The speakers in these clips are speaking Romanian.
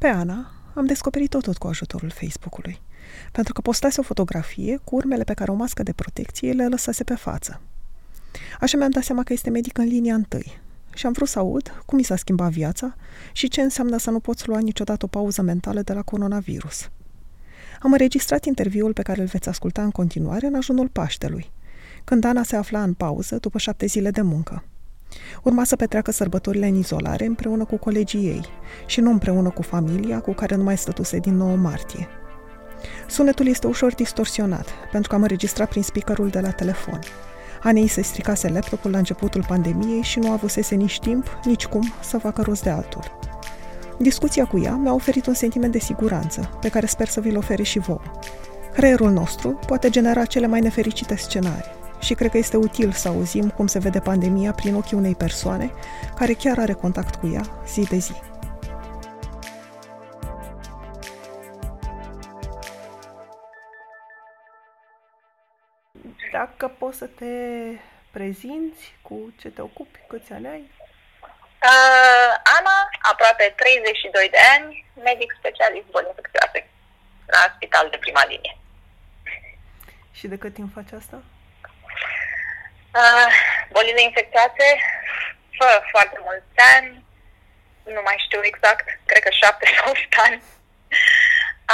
Pe Ana am descoperit-o tot cu ajutorul Facebook-ului, pentru că postase o fotografie cu urmele pe care o mască de protecție le lăsase pe față. Așa mi-am dat seama că este medic în linia întâi și am vrut să aud cum mi s-a schimbat viața și ce înseamnă să nu poți lua niciodată o pauză mentală de la coronavirus. Am înregistrat interviul pe care îl veți asculta în continuare în ajunul Paștelui, când Ana se afla în pauză după șapte zile de muncă. Urma să petreacă sărbătorile în izolare împreună cu colegii ei și nu împreună cu familia cu care nu mai stătuse din 9 martie. Sunetul este ușor distorsionat, pentru că am înregistrat prin speakerul de la telefon. Anei se stricase laptopul la începutul pandemiei și nu avusese nici timp, nici cum să facă rost de altul. Discuția cu ea mi-a oferit un sentiment de siguranță, pe care sper să vi-l ofere și vouă. Creierul nostru poate genera cele mai nefericite scenarii și cred că este util să auzim cum se vede pandemia prin ochii unei persoane care chiar are contact cu ea zi de zi. Dacă poți să te prezinți cu ce te ocupi, câți ani ai? Uh, Ana, aproape 32 de ani, medic specialist boli infecțioase la spital de prima linie. Și de cât timp faci asta? Uh, bolile infecțioase, fă foarte mulți ani, nu mai știu exact, cred că 7 sau 8 ani.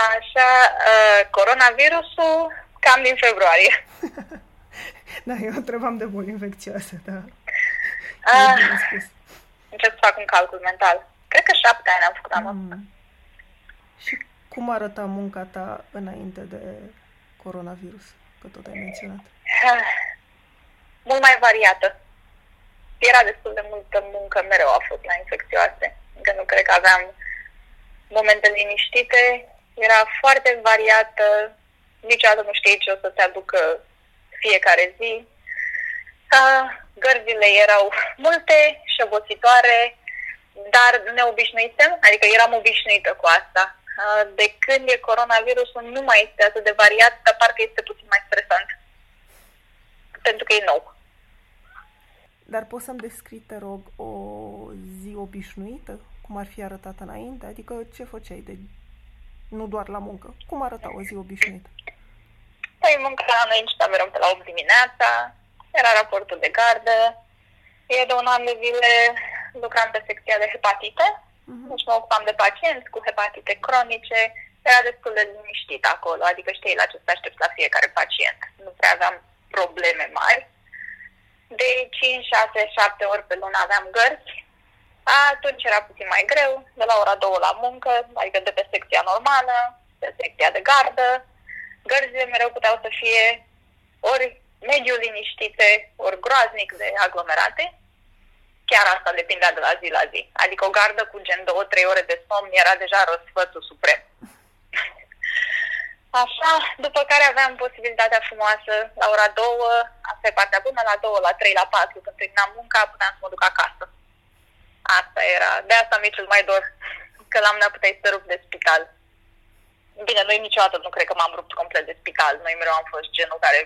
Așa, uh, coronavirusul cam din februarie. da, eu întrebam de boli infecțioase, da. Uh, încep să fac un calcul mental. Cred că 7 ani am făcut anul mm. Și cum arăta munca ta înainte de coronavirus, că tot ai menționat? Uh, mult mai variată. Era destul de multă muncă, mereu a fost la infecțioase. Încă nu cred că aveam momente liniștite. Era foarte variată, niciodată nu știi ce o să-ți aducă fiecare zi. Gărzile erau multe și obositoare, dar ne obișnuisem, adică eram obișnuită cu asta. De când e coronavirusul nu mai este atât de variat, dar parcă este puțin mai stresant. Pentru că e nou. Dar poți să-mi descrii, te rog, o zi obișnuită? Cum ar fi arătat înainte? Adică ce făceai de... nu doar la muncă? Cum arăta o zi obișnuită? Păi munca noi începeam mereu pe la 8 dimineața, era raportul de gardă, e de un an de zile lucram pe secția de hepatite, uh-huh. deci mă ocupam de pacienți cu hepatite cronice, era destul de liniștit acolo, adică știi la ce să aștepți la fiecare pacient. Nu prea aveam probleme mari de 5, 6, 7 ori pe lună aveam gărzi, atunci era puțin mai greu, de la ora 2 la muncă, adică de pe secția normală, pe secția de gardă. Gărzile mereu puteau să fie ori mediu liniștite, ori groaznic de aglomerate. Chiar asta depindea de la zi la zi. Adică o gardă cu gen 2-3 ore de somn era deja răsfățul suprem. Așa, după care aveam posibilitatea frumoasă la ora 2, asta e partea bună, la 2, la 3, la 4, când terminam munca, puteam să mă duc acasă. Asta era, de asta mi-e cel mai dor, că l-am ne puteai să rup de spital. Bine, noi niciodată nu cred că m-am rupt complet de spital. Noi mereu am fost genul care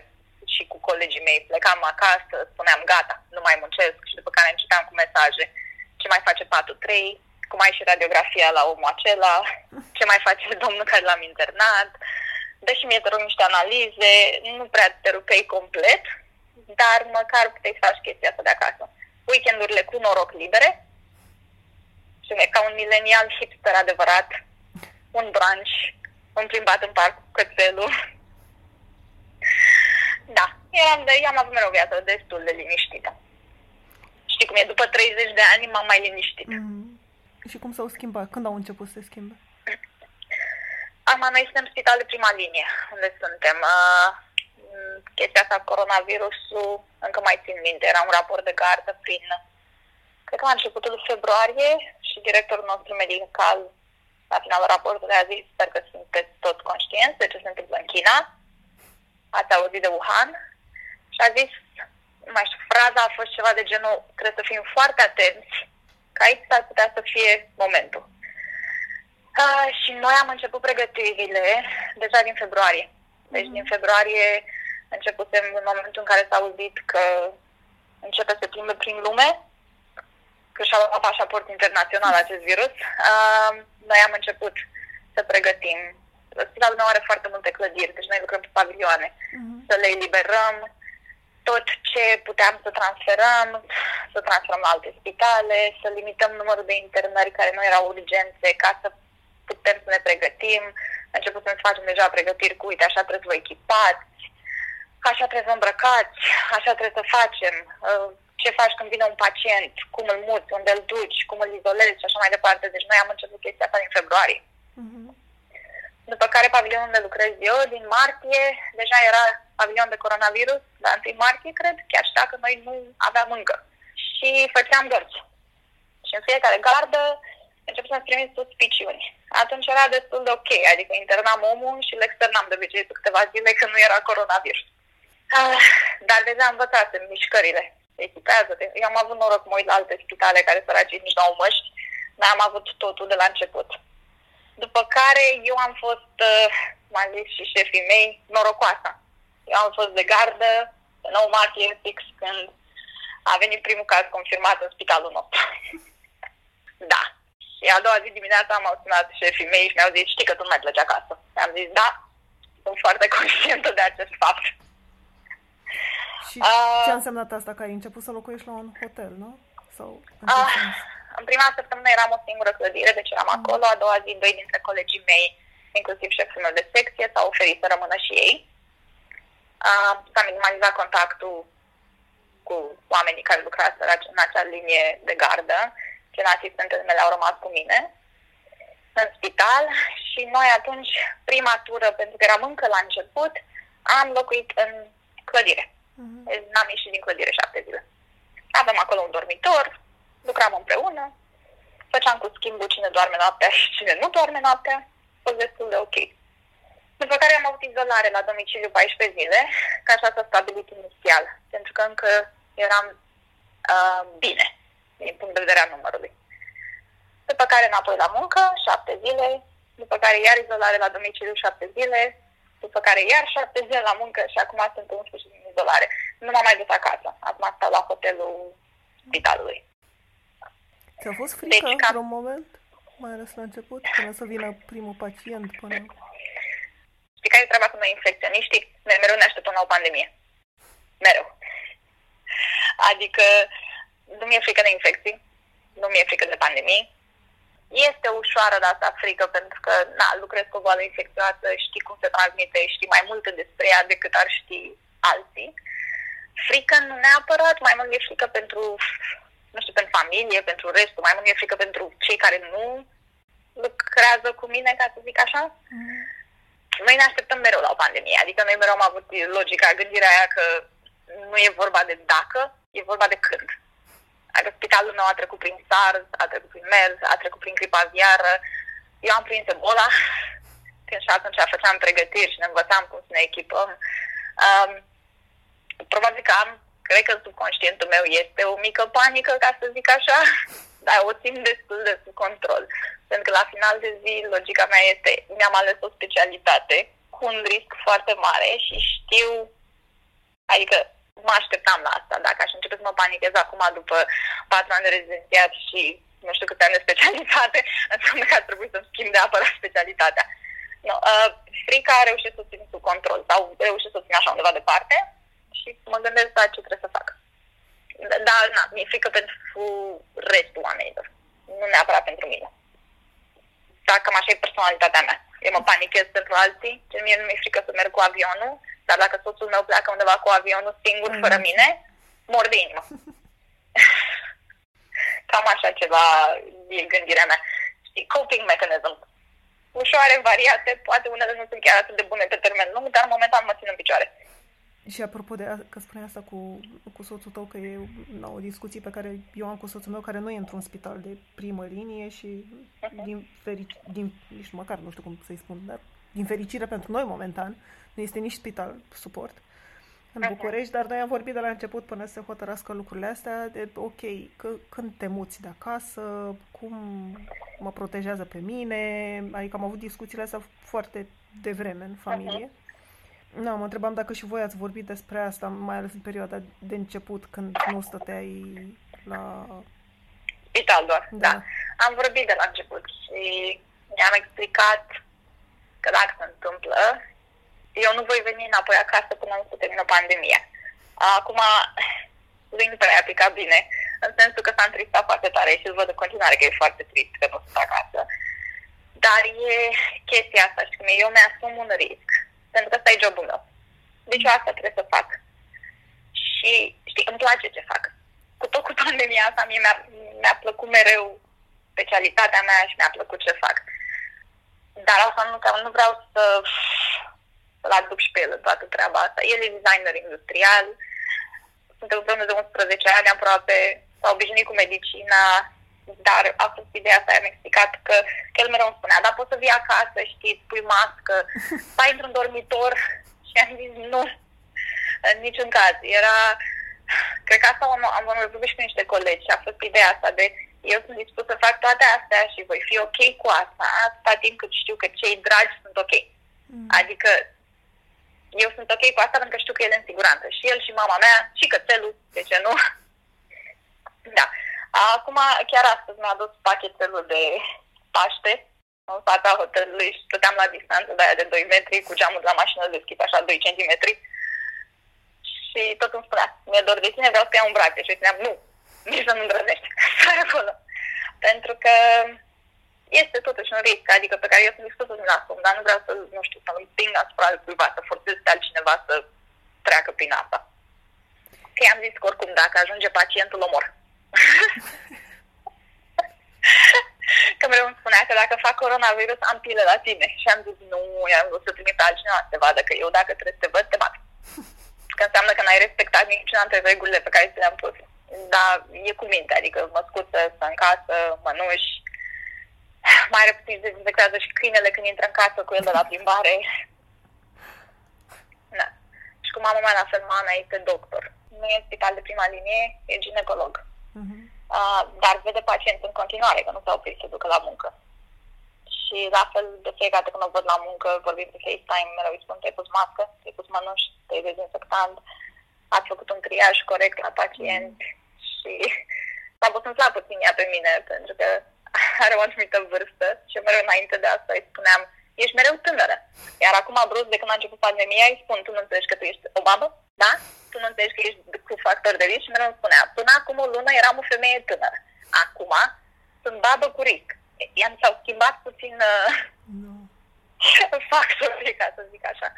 și cu colegii mei plecam acasă, spuneam gata, nu mai muncesc și după care începeam cu mesaje. Ce mai face 4-3, cum ai și radiografia la omul acela, ce mai face domnul care l-am internat, dă și mie te rog niște analize, nu prea te rupei complet, dar măcar puteai să faci chestia asta de acasă. Weekendurile cu noroc libere, și ca un milenial hipster adevărat, un brunch, un plimbat în parc cu cățelul. Da, eram de, am avut mereu viață destul de liniștită. Știi cum e, după 30 de ani m-am mai liniștit. Mm. Și cum s-au schimbat? Când au început să se schimbe? Acum noi suntem spital de prima linie, unde suntem. Uh, chestia asta, coronavirusul, încă mai țin minte, era un raport de gardă prin, cred că la începutul februarie și directorul nostru medical, la finalul raportului, a zis, sper că sunteți tot conștienți de ce se întâmplă în China, ați auzit de Wuhan, și a zis, nu mai știu, fraza a fost ceva de genul, trebuie să fim foarte atenți, că aici s-ar putea să fie momentul. Uh, și noi am început pregătirile deja din februarie. Deci mm. din februarie începusem în momentul în care s-a auzit că începe să plimbe prin lume, că și-a luat pașaport internațional acest virus, uh, noi am început să pregătim. Spitalul meu are foarte multe clădiri, deci noi lucrăm pe pavilioane, uh-huh. să le eliberăm, tot ce puteam să transferăm, să transferăm la alte spitale, să limităm numărul de internări care nu erau urgențe ca să putem să ne pregătim. A început să facem deja pregătiri cu, uite, așa trebuie să vă echipați, așa trebuie să îmbrăcați, așa trebuie să facem, uh, ce faci când vine un pacient, cum îl muți, unde îl duci, cum îl izolezi și așa mai departe. Deci noi am început chestia asta din februarie. Uh-huh. După care pavilionul unde lucrez eu, din martie, deja era pavilion de coronavirus, la 1 martie, cred, chiar și dacă noi nu aveam încă. Și făceam gărți. Și în fiecare gardă încep să-mi primi suspiciuni. Atunci era destul de ok, adică internam omul și îl externam de obicei pe câteva zile când nu era coronavirus. Ah, dar deja învățasem mișcările. echipează -te. Eu am avut noroc mă uit la alte spitale care săracii nici nu au măști, dar am avut totul de la început. După care eu am fost, uh, m-am zis și șefii mei, norocoasa. Eu am fost de gardă pe 9 martie, fix când a venit primul caz confirmat în spitalul nostru. da. Și a doua zi dimineața am sunat șefii mei și mi-au zis, știi că tu nu mai pleci acasă. am zis, da, sunt foarte conștientă de acest fapt. Și uh, ce a însemnat asta? Că ai început să locuiești la un hotel, nu? Sau în uh, în prima săptămână eram o singură clădire, deci eram acolo. A doua zi, doi dintre colegii mei, inclusiv șeful meu de secție, s-au oferit să rămână și ei. Uh, s-a minimalizat contactul cu oamenii care lucrează în acea linie de gardă. Cele asistentele mele au rămas cu mine în spital și noi atunci, prima tură, pentru că eram încă la început, am locuit în clădire. Uh-huh. N-am ieșit din clădire șapte zile. Avem acolo un dormitor, lucram împreună, făceam cu schimbul cine doarme noaptea și cine nu doarme noaptea, a fost destul de ok. După care am avut izolare la domiciliu 14 zile, ca așa s-a stabilit inițial, pentru că încă eram uh, bine, din punct de vedere a numărului. După care înapoi la muncă, 7 zile, după care iar izolare la domiciliu 7 zile, după care iar 7 zile la muncă și acum sunt 11 din izolare. Nu m-am mai dus acasă, acum stau la hotelul spitalului. Ți-a fost frică deci, cam... într-un moment? Mai ales la început, până să vină primul pacient, până... Știi care e treaba cu noi infecționiștii? Noi mereu ne așteptăm la o pandemie. Mereu. Adică nu mi-e frică de infecții, nu mi-e frică de pandemii. Este ușoară de asta frică pentru că na, lucrez cu o boală infecțioasă, știi cum se transmite, știi mai multe despre ea decât ar ști alții. Frică nu neapărat, mai mult e frică pentru nu știu, pentru familie, pentru restul, mai mult mi-e frică pentru cei care nu lucrează cu mine, ca să zic așa. Mm. Noi ne așteptăm mereu la o pandemie, adică noi mereu am avut logica, gândirea aia că nu e vorba de dacă, e vorba de când. Adică spitalul meu a trecut prin SARS, a trecut prin MERS, a trecut prin gripa aviară, eu am prins Ebola, când și atunci făceam pregătiri și ne învățam cum să ne echipăm. Um, probabil că am cred că subconștientul meu este o mică panică, ca să zic așa, dar o țin destul de sub control. Pentru că la final de zi, logica mea este, mi-am ales o specialitate cu un risc foarte mare și știu, adică mă așteptam la asta. Dacă aș începe să mă panichez acum după patru ani de rezidențiat și nu știu câte ani de specialitate, înseamnă că ar trebui să-mi schimb neapărat specialitatea. No, uh, frica a reușit să o țin sub control sau reușit să o țin așa undeva departe, și mă gândesc la ce trebuie să fac. Dar, na, mi-e frică pentru restul oamenilor, nu neapărat pentru mine. Dar cam așa e personalitatea mea. Eu mă panichez pentru alții, ce mie nu mi-e frică să merg cu avionul, dar dacă soțul meu pleacă undeva cu avionul singur, fără mm. mine, mor de inimă. cam așa ceva e gândirea mea. Știi, coping mechanism. Ușoare, variate, poate unele nu sunt chiar atât de bune pe termen lung, dar momentan mă țin în picioare. Și apropo de că spuneai asta cu, cu soțul tău, că e la o discuție pe care eu am cu soțul meu, care nu e într-un spital de primă linie și din, feric- din nici măcar nu știu cum să-i spun, dar din fericire pentru noi momentan, nu este nici spital suport în București, dar noi am vorbit de la început până să se hotărască lucrurile astea, de ok, că, când te muți de acasă, cum mă protejează pe mine, adică am avut discuțiile astea foarte devreme în familie. Uh-huh. Nu, mă întrebam dacă și voi ați vorbit despre asta, mai ales în perioada de început, când nu stăteai la spital doar, da. da. Am vorbit de la început și mi-am explicat că dacă se întâmplă, eu nu voi veni înapoi acasă până nu se termină pandemia. Acum, lui nu prea a picat bine, în sensul că s-a întristat foarte tare și îl văd în continuare că e foarte trist că nu sunt acasă. Dar e chestia asta, știi cum e, eu mi-asum un risc, pentru că ăsta e jobul meu. Deci eu asta trebuie să fac. Și, știi, îmi place ce fac. Cu tot cu pandemia asta, mie mi-a, mi-a plăcut mereu specialitatea mea și mi-a plăcut ce fac. Dar asta nu, nu vreau să să-l aduc și pe el în toată treaba asta. El e designer industrial, suntem împreună de 11 ani aproape, s-a obișnuit cu medicina, dar a fost ideea asta, am explicat că, că el mereu îmi spunea, dar poți să vii acasă, știi, pui mască, stai într-un dormitor și am zis nu, în niciun caz. Era, cred că asta am, am vorbit și cu niște colegi și a fost ideea asta de eu sunt dispus să fac toate astea și voi fi ok cu asta, atâta timp cât știu că cei dragi sunt ok. Mm. Adică eu sunt ok cu asta pentru că știu că el e în siguranță. Și el și mama mea, și cățelul, de ce nu? da. Acum, chiar astăzi mi-a adus pachetelul de Paște în fața hotelului și stăteam la distanță de aia de 2 metri cu geamul de la mașină deschis așa 2 cm și tot îmi spunea, mi-e dor de tine, vreau să iau un brațe și spuneam, nu, nici să nu îndrăznești, stai acolo. Pentru că este totuși un risc, adică pe care eu sunt dispus să-l asum, dar nu vreau să, nu știu, să-l împing asupra cuiva, să forțez pe altcineva să treacă prin asta. Că i-am zis că oricum, dacă ajunge pacientul, omor. că mereu îmi spunea că dacă fac coronavirus, am pile la tine. Și am zis, nu, i-am vrut să trimit altcineva să te vadă, că eu dacă trebuie să te văd, te bat. Că înseamnă că n-ai respectat niciuna dintre regulile pe care ți le-am pus. Dar e cu minte, adică mă scuță, să în casă, mănuși, mai repede se dezinfectează și câinele când intră în casă cu el de la plimbare. Da. Și cu mama mea la fel, mama este doctor. Nu e spital de prima linie, e ginecolog. Uh-huh. Uh, dar vede pacienți în continuare, că nu s-au oprit să ducă la muncă. Și la fel, de fiecare dată când o văd la muncă, vorbim pe FaceTime, mereu îi spun, te-ai pus mască, te-ai pus mănuși, te-ai dezinfectant, ați făcut un triaj corect la pacient uh-huh. Și s-a pus în puțin ea pe mine, pentru că are o anumită vârstă și mereu înainte de asta îi spuneam, ești mereu tânără. Iar acum, brusc, de când a început pandemia, îi spun, tu nu înțelegi că tu ești o babă? Da? Tu nu înțelegi că ești cu factor de risc? Și mereu îmi spunea, până acum o lună eram o femeie tânără. Acum sunt babă cu risc. I-am s-au schimbat puțin uh, no. factorii, ca să zic așa.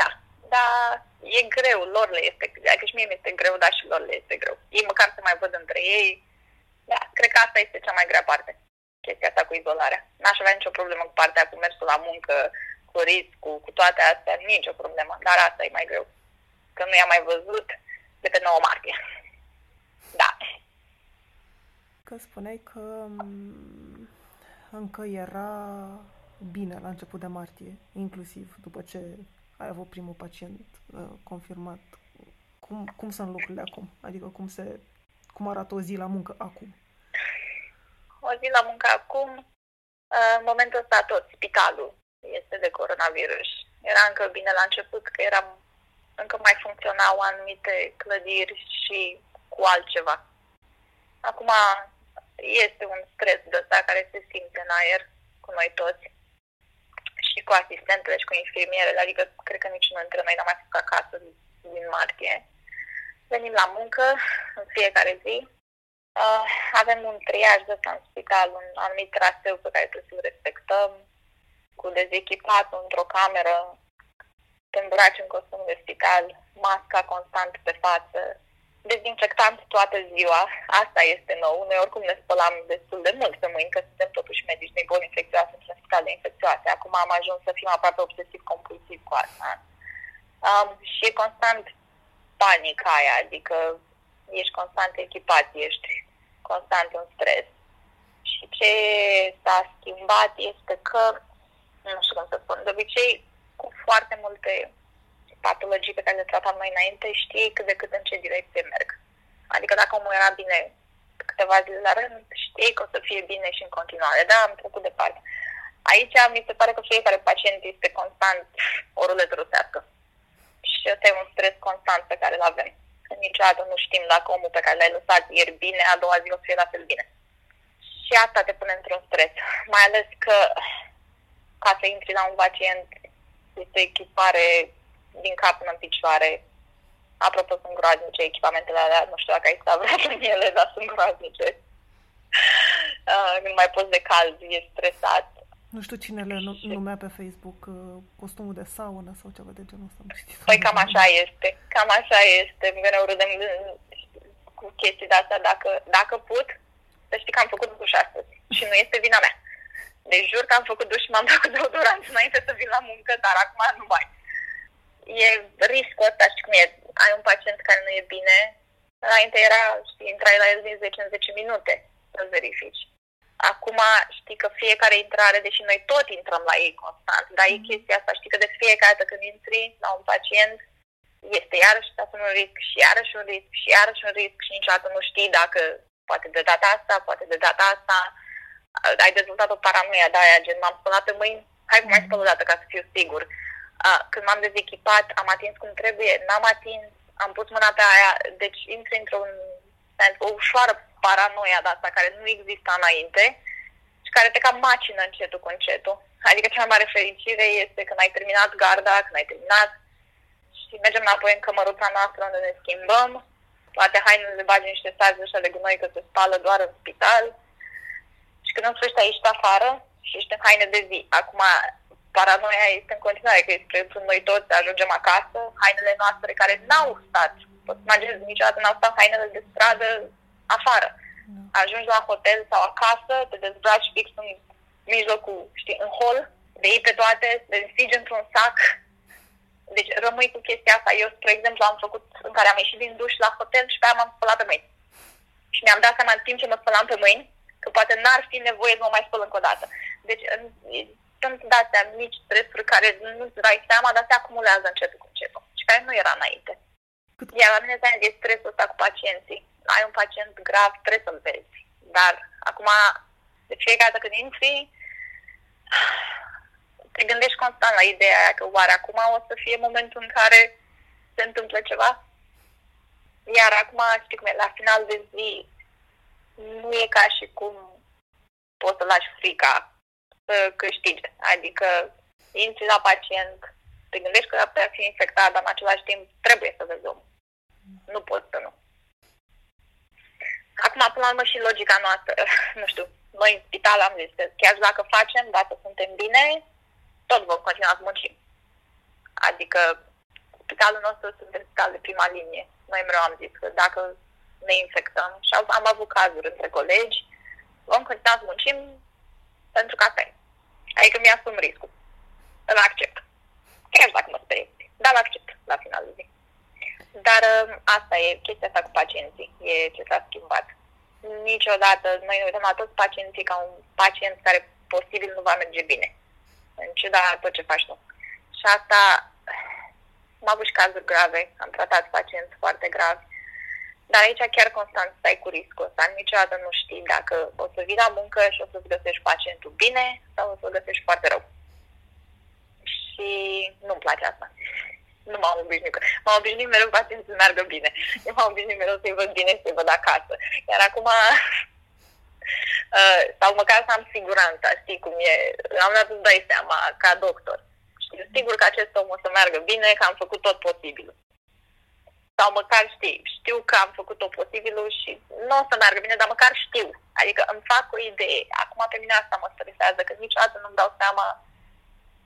Da, dar e greu, lor le este, adică și mie mi este greu, dar și lor le este greu. Ei măcar se mai văd între ei, da, cred că asta este cea mai grea parte, chestia asta cu izolarea. N-aș avea nicio problemă cu partea cu mersul la muncă, cu risc, cu, cu toate astea, nicio problemă. Dar asta e mai greu, că nu i-am mai văzut de pe 9 martie. Da. Că spuneai că mm, încă era bine la început de martie, inclusiv după ce ai avut primul pacient uh, confirmat. Cum, cum sunt lucrurile acum? Adică cum se cum arată o zi la muncă acum? O zi la muncă acum, în momentul ăsta tot, spitalul este de coronavirus. Era încă bine la început, că eram, încă mai funcționau anumite clădiri și cu altceva. Acum este un stres de ăsta care se simte în aer cu noi toți și cu asistentele și cu infirmierele, adică cred că niciunul dintre noi n-a mai fost acasă din martie Venim la muncă în fiecare zi. Uh, avem un triaj de în spital, un anumit traseu pe care trebuie să-l respectăm, cu dezechipat într-o cameră, te îmbraci în costum de spital, masca constant pe față, dezinfectant toată ziua. Asta este nou. Noi oricum ne spălam destul de mult pe mâini, că suntem totuși medici de boli infecțioase, sunt spital de infecțioase. Acum am ajuns să fim aproape obsesiv-compulsiv cu asta. Um, și e constant panica aia, adică ești constant echipat, ești constant în stres. Și ce s-a schimbat este că, nu știu cum să spun, de obicei cu foarte multe patologii pe care le tratam mai înainte, știi cât de cât în ce direcție merg. Adică dacă omul era bine câteva zile la rând, știi că o să fie bine și în continuare. Da, am trecut departe. Aici mi se pare că fiecare pacient este constant o ruletă rusească și ăsta e un stres constant pe care îl avem. niciodată nu știm dacă omul pe care l-ai lăsat ieri bine, a doua zi o să fie la fel bine. Și asta te pune într-un stres. Mai ales că ca să intri la un pacient este echipare din cap până în picioare. Apropo, sunt groaznice echipamentele alea, nu știu dacă ai stat vreodată în ele, dar sunt groaznice. Uh, nu mai poți de cald, e stresat. Nu știu cine le numea pe Facebook uh, costumul de saună sau ceva de genul ăsta. Păi cam așa este. Cam așa este. Mereu râdem cu chestii de astea. Dacă, dacă put, să știi că am făcut duș astăzi. Și nu este vina mea. Deci jur că am făcut duș și m-am dat cu deodorant înainte să vin la muncă, dar acum nu mai. E riscul ăsta, știi cum e, ai un pacient care nu e bine, înainte era, știi, intrai la el din 10 în 10 minute să verifici. Acum știi că fiecare intrare, deși noi tot intrăm la ei constant, dar e mhm. chestia asta, știi că de fiecare dată când intri la un pacient, este iarăși un risc și iarăși un risc și iarăși un risc și niciodată nu știi dacă poate de data asta, poate de data asta ai dezvoltat o paranoia de aia, gen m-am spălat pe mâini, hai că mai spăl o dată ca să fiu sigur. Când m-am dezechipat, am atins cum trebuie, n-am atins, am pus mâna pe aia, deci intri într-un o ușoară paranoia de asta care nu exista înainte și care te cam macină încetul cu încetul. Adică cea mai mare fericire este când ai terminat garda, când ai terminat și mergem înapoi în cămăruța noastră unde ne schimbăm, toate hainele le bagi niște saci ăștia de gunoi că se spală doar în spital și când în sfârșit ești afară și ești în haine de zi. Acum paranoia este în continuare că spre noi toți ajungem acasă, hainele noastre care n-au stat, poți imaginezi, niciodată n-au stat hainele de stradă afară. Mm. Ajungi la hotel sau acasă, te dezbraci fix în mijlocul, știi, în hol, de iei pe toate, le însigi într-un sac. Deci rămâi cu chestia asta. Eu, spre exemplu, am făcut în care am ieșit din duș la hotel și pe aia m-am spălat pe mâini. Și mi-am dat seama în timp ce mă spălam pe mâini, că poate n-ar fi nevoie să mă mai spăl încă o dată. Deci sunt de-astea mici stresuri care nu-ți dai seama, dar se acumulează încetul cu încetul și care nu era înainte. Iar la mine de stresul ăsta cu pacienții ai un pacient grav, trebuie să-l vezi. Dar acum, de fiecare dată când intri, te gândești constant la ideea aia că oare acum o să fie momentul în care se întâmplă ceva? Iar acum, știi cum e, la final de zi, nu e ca și cum poți să lași frica să câștige. Adică intri la pacient, te gândești că ar putea fi infectat, dar în același timp trebuie să vezi omul. Nu poți să nu. Acum, până la urmă, și logica noastră, nu știu, noi în spital am zis că chiar dacă facem, dacă suntem bine, tot vom continua să muncim. Adică spitalul nostru suntem spital de prima linie. Noi mereu am zis că dacă ne infectăm și am avut cazuri între colegi, vom continua să muncim pentru că Adică mi-asum riscul. Îl accept. Chiar dacă mă sperie. Dar îl accept la finalul zi. Dar um, asta e chestia asta cu pacienții, e ce s-a schimbat. Niciodată noi ne uităm la toți pacienții ca un pacient care posibil nu va merge bine, în ciuda tot ce faci tu. Și asta, am avut și cazuri grave, am tratat pacienți foarte gravi, dar aici chiar constant stai cu riscul ăsta. Niciodată nu știi dacă o să vii la muncă și o să-ți găsești pacientul bine sau o să-l găsești foarte rău. Și nu-mi place asta nu m-am obișnuit. M-am obișnuit mereu pacienții să meargă bine. Eu m-am obișnuit mereu să-i văd bine, să-i văd acasă. Iar acum, uh, sau măcar să am siguranța, știi cum e. La un dat îți dai seama, ca doctor. Știu sigur că acest om o să meargă bine, că am făcut tot posibilul. Sau măcar știi, știu că am făcut tot posibilul și nu o să meargă bine, dar măcar știu. Adică îmi fac o idee. Acum pe mine asta mă stresează, că niciodată nu-mi dau seama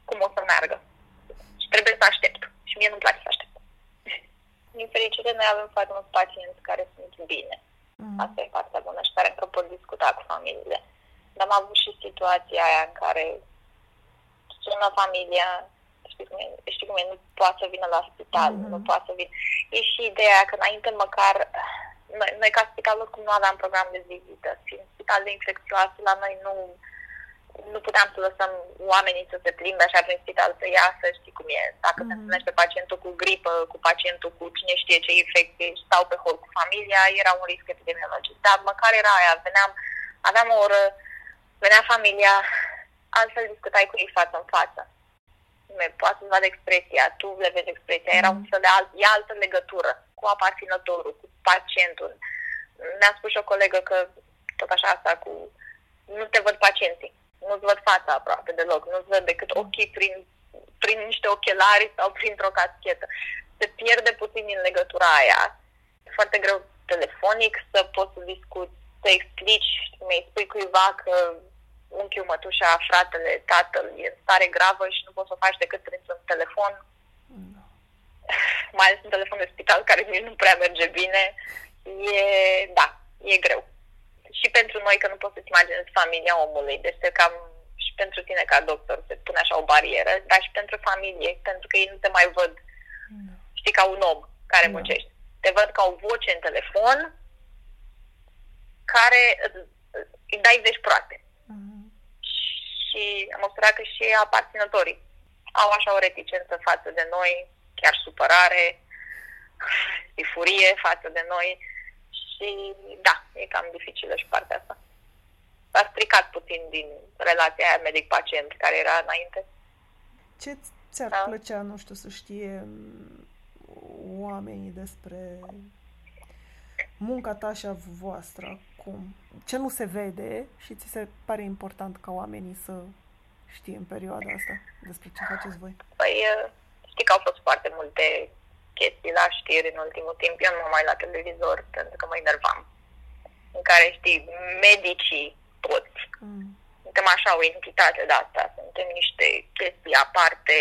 cum o să meargă. Și trebuie să aștept și mie nu-mi place să aștept. Din fericire, noi avem foarte mulți pacienți care sunt bine. Mm. Asta e partea bună și care încă pot discuta cu familiile. Dar am avut și situația aia în care sună familia, știi cum e, știi cum e nu poate să vină la spital, mm-hmm. nu poate să vină. E și ideea că înainte măcar, noi, noi ca spital oricum nu aveam program de vizită, fiind spital de infecțioase, la noi nu, nu puteam să lăsăm oamenii să se plimbe așa prin spital, să iasă, știi cum e. Dacă mm-hmm. se mhm. întâlnește pacientul cu gripă, cu pacientul cu cine știe ce infecție, stau pe hol cu familia, era un risc epidemiologic. Dar măcar era aia, veneam, aveam o oră, venea familia, altfel discutai cu ei față în față. Poate să vadă expresia, tu le vezi expresia, mm-hmm. era un fel de alt, e altă legătură cu aparținătorul, cu pacientul. Mi-a spus și o colegă că tot așa asta cu nu te văd pacienții, nu-ți văd fața aproape deloc, nu-ți văd decât ochii prin, prin niște ochelari sau printr-o caschetă. Se pierde puțin din legătura aia. E foarte greu telefonic să poți să discuți, să explici, mi spui cuiva că unchiul, mătușa, fratele, tatăl e în stare gravă și nu poți să o faci decât printr-un telefon. No. Mai ales un telefon de spital care nici nu prea merge bine. E, da, e greu. Și pentru noi că nu poți să-ți imaginezi familia omului, deci se cam și pentru tine ca doctor se pune așa o barieră, dar și pentru familie, pentru că ei nu te mai văd, no. știi, ca un om care no. muncește. Te văd ca o voce în telefon care îi dai vești proaste și am observat că și aparținătorii au așa o reticență față de noi, chiar supărare, furie față de noi și da, e cam dificilă și partea asta. S-a stricat puțin din relația aia medic-pacient care era înainte. Ce ți-ar da. plăcea, nu știu, să știe oamenii despre munca ta și a voastră acum? Ce nu se vede și ți se pare important ca oamenii să știe în perioada asta despre ce faceți voi? Păi, uh, știi că au fost foarte multe chestii la știri în ultimul timp. Eu nu mă mai la televizor pentru că mă enervam. În care, știi, medicii toți. Mm. Suntem așa o entitate de asta. Suntem niște chestii aparte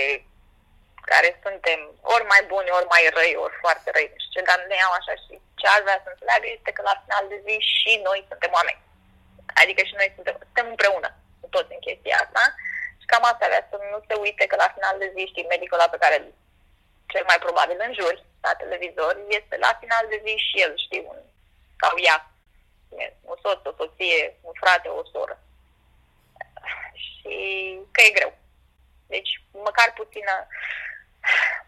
care suntem ori mai buni, ori mai răi, ori foarte răi. Nu știu ce, dar ne iau așa și ce ar vrea să înțeleagă este că la final de zi și noi suntem oameni. Adică și noi suntem, suntem împreună cu toți în chestia asta. Și cam asta vrea să nu se uite că la final de zi, știi, medicul ăla pe care cel mai probabil în jur la televizor, este la final de zi și el, știi, un, sau ea, un soț, o soție, un frate, o soră. Și că e greu. Deci, măcar puțină,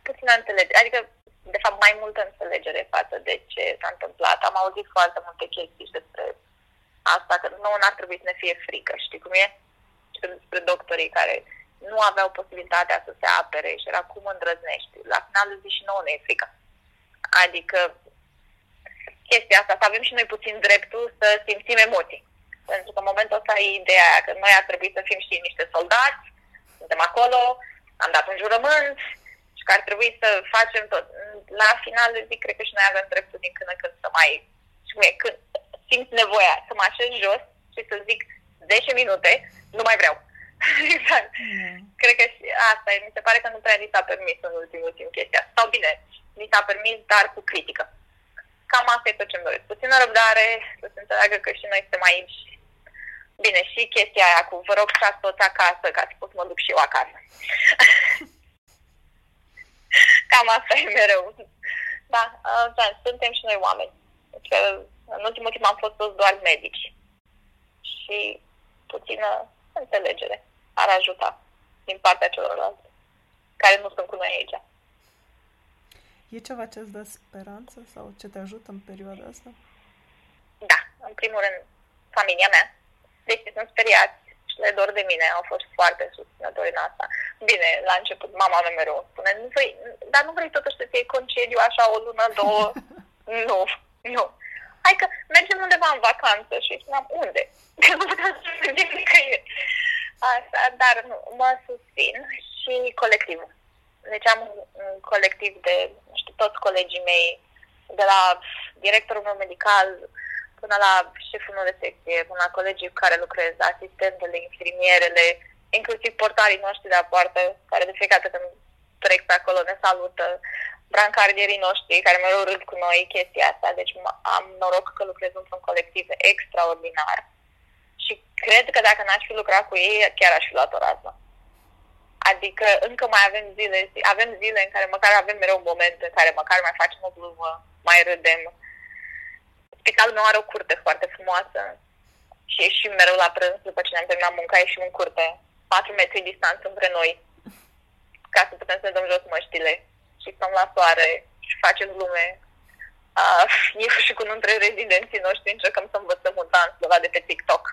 puțină înțelegere. Adică, de fapt, mai multă înțelegere față de ce s-a întâmplat. Am auzit foarte multe chestii despre asta, că nu ar trebui să ne fie frică, știi cum e? Și despre doctorii care nu aveau posibilitatea să se apere și era cum îndrăznești. La final zi și nouă ne e frică. Adică chestia asta, să avem și noi puțin dreptul să simțim emoții. Pentru că în momentul ăsta e ideea aia că noi ar trebui să fim și niște soldați, suntem acolo, am dat un jurământ, și că ar trebui să facem tot. La final de zi, cred că și noi avem dreptul din când în când să mai, și cum e, când simt nevoia să mă așez jos și să zic 10 minute, nu mai vreau. exact. Mm. Cred că și asta e. Mi se pare că nu prea ni s-a permis în ultimul timp chestia. Sau bine, ni s-a permis, dar cu critică. Cam asta e tot ce-mi doresc. Puțină răbdare, să se înțeleagă că și noi suntem aici. Bine, și chestia aia cu vă rog să toți acasă, ca să pot să mă duc și eu acasă. Cam asta e mereu. Da, da, suntem și noi oameni. Că în ultimul timp am fost toți doar medici. Și puțină înțelegere ar ajuta din partea celorlalți care nu sunt cu noi aici. E ceva ce îți dă speranță sau ce te ajută în perioada asta? Da, în primul rând, familia mea. Deci sunt speriați și le dor de mine, au fost foarte susținători în asta. Bine, la început mama mea mereu spune, nu vrei, dar nu vrei totuși să-ți iei concediu așa o lună, două? nu, nu. Hai că mergem undeva în vacanță și spuneam, unde? Că nu puteam să mergem nicăieri. Așa, dar nu, mă susțin și colectivul. Deci am un, un colectiv de, nu știu, toți colegii mei, de la directorul meu medical, până la șeful meu de secție, până la colegii cu care lucrez, asistentele, infirmierele, inclusiv portarii noștri de la poartă, care de fiecare dată când trec pe acolo ne salută, brancardierii noștri care mereu râd cu noi chestia asta, deci am noroc că lucrez într-un colectiv extraordinar. Și cred că dacă n-aș fi lucrat cu ei, chiar aș fi luat o rază. Adică încă mai avem zile, avem zile în care măcar avem mereu un moment în care măcar mai facem o glumă, mai râdem, Spitalul meu are o curte foarte frumoasă și ieșim mereu la prânz după ce ne-am terminat munca, ieșim în curte, 4 metri distanță între noi, ca să putem să ne dăm jos măștile și stăm la soare și facem glume. Uh, eu și cu unul dintre rezidenții noștri încercăm să învățăm un dans de la de pe TikTok.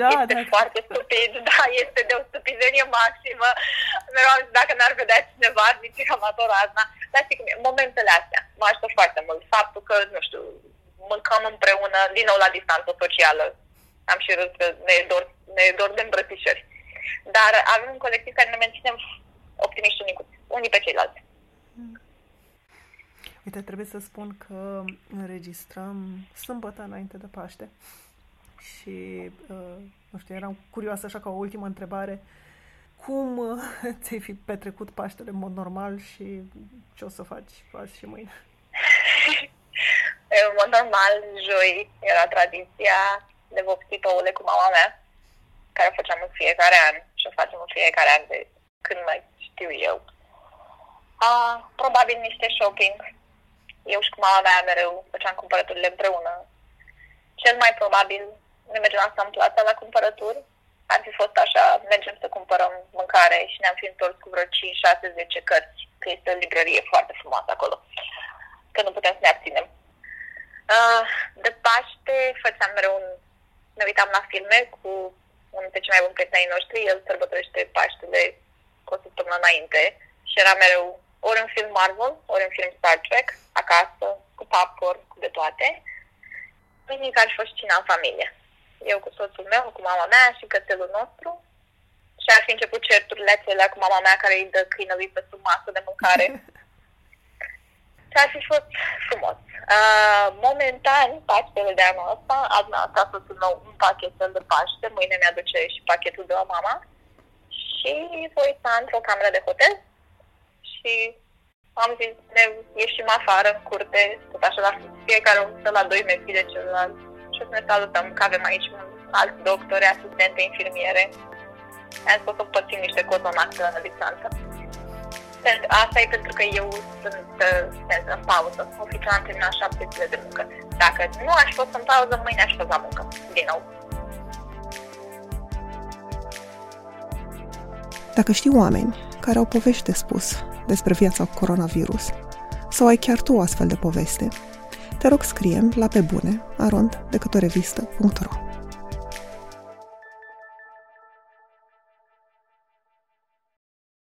Da, este da. foarte stupid, da, este de o stupidenie maximă. Mereu am zis, dacă n-ar vedea cineva, zice că am ador asta. dar știi cum e, momentele astea mă ajută foarte mult. Faptul că, nu știu, mâncăm împreună, din nou la distanță socială. Am și râs că ne e dor, ne e dor de îmbrățișări. Dar avem un colectiv care ne menținem optimiști unii, cu, unii pe ceilalți. Uite, trebuie să spun că înregistrăm sâmbătă înainte de Paște și, uh, nu știu, eram curioasă așa ca o ultimă întrebare. Cum uh, ți-ai fi petrecut Paștele în mod normal și ce o să faci azi și mâine? în mod normal, joi era tradiția de vopsi ouăle cu mama mea, care o făceam în fiecare an și o facem în fiecare an de când mai știu eu. Uh, probabil niște shopping. Eu și cu mama mea mereu făceam cumpărăturile împreună. Cel mai probabil ne mergem asta în plata la cumpărături. Ar fi fost așa, mergem să cumpărăm mâncare și ne-am fi întors cu vreo 5, 6, 10 cărți, că este o librărie foarte frumoasă acolo, că nu putem să ne abținem. Uh, de Paște făceam mereu un... Ne uitam la filme cu unul dintre cei mai buni prieteni noștri, el sărbătorește Paștele cu o săptămână înainte și era mereu ori un film Marvel, ori un film Star Trek, acasă, cu popcorn, cu de toate. Duminica ar fi fost cina în familie. Eu cu soțul meu, cu mama mea și cățelul nostru. Și ar fi început certurile acelea cu mama mea care îi dă câinălui pe sub masă de mâncare. și ar fi fost frumos. Uh, momentan, Paștele de anul ăsta, azi mi-a lăsat soțul meu un pachetel de Paște, mâine mi-aduce și pachetul de la mama și voi sta într-o cameră de hotel și am zis, ne ieșim afară în curte, tot așa la fiecare un la 2 metri de celălalt și o să ne salutăm că avem aici alți doctori, asistente, infirmiere. Am spus să pățim niște cotonac la distanță. Asta e pentru că eu sunt, sunt în pauză. Oficial am terminat șapte zile de muncă. Dacă nu aș fost în pauză, mâine aș fost la muncă. Din nou. Dacă știi oameni care au povești de spus despre viața cu coronavirus, sau ai chiar tu o astfel de poveste, te rog scrie la pe bune arond decât o revistă.ro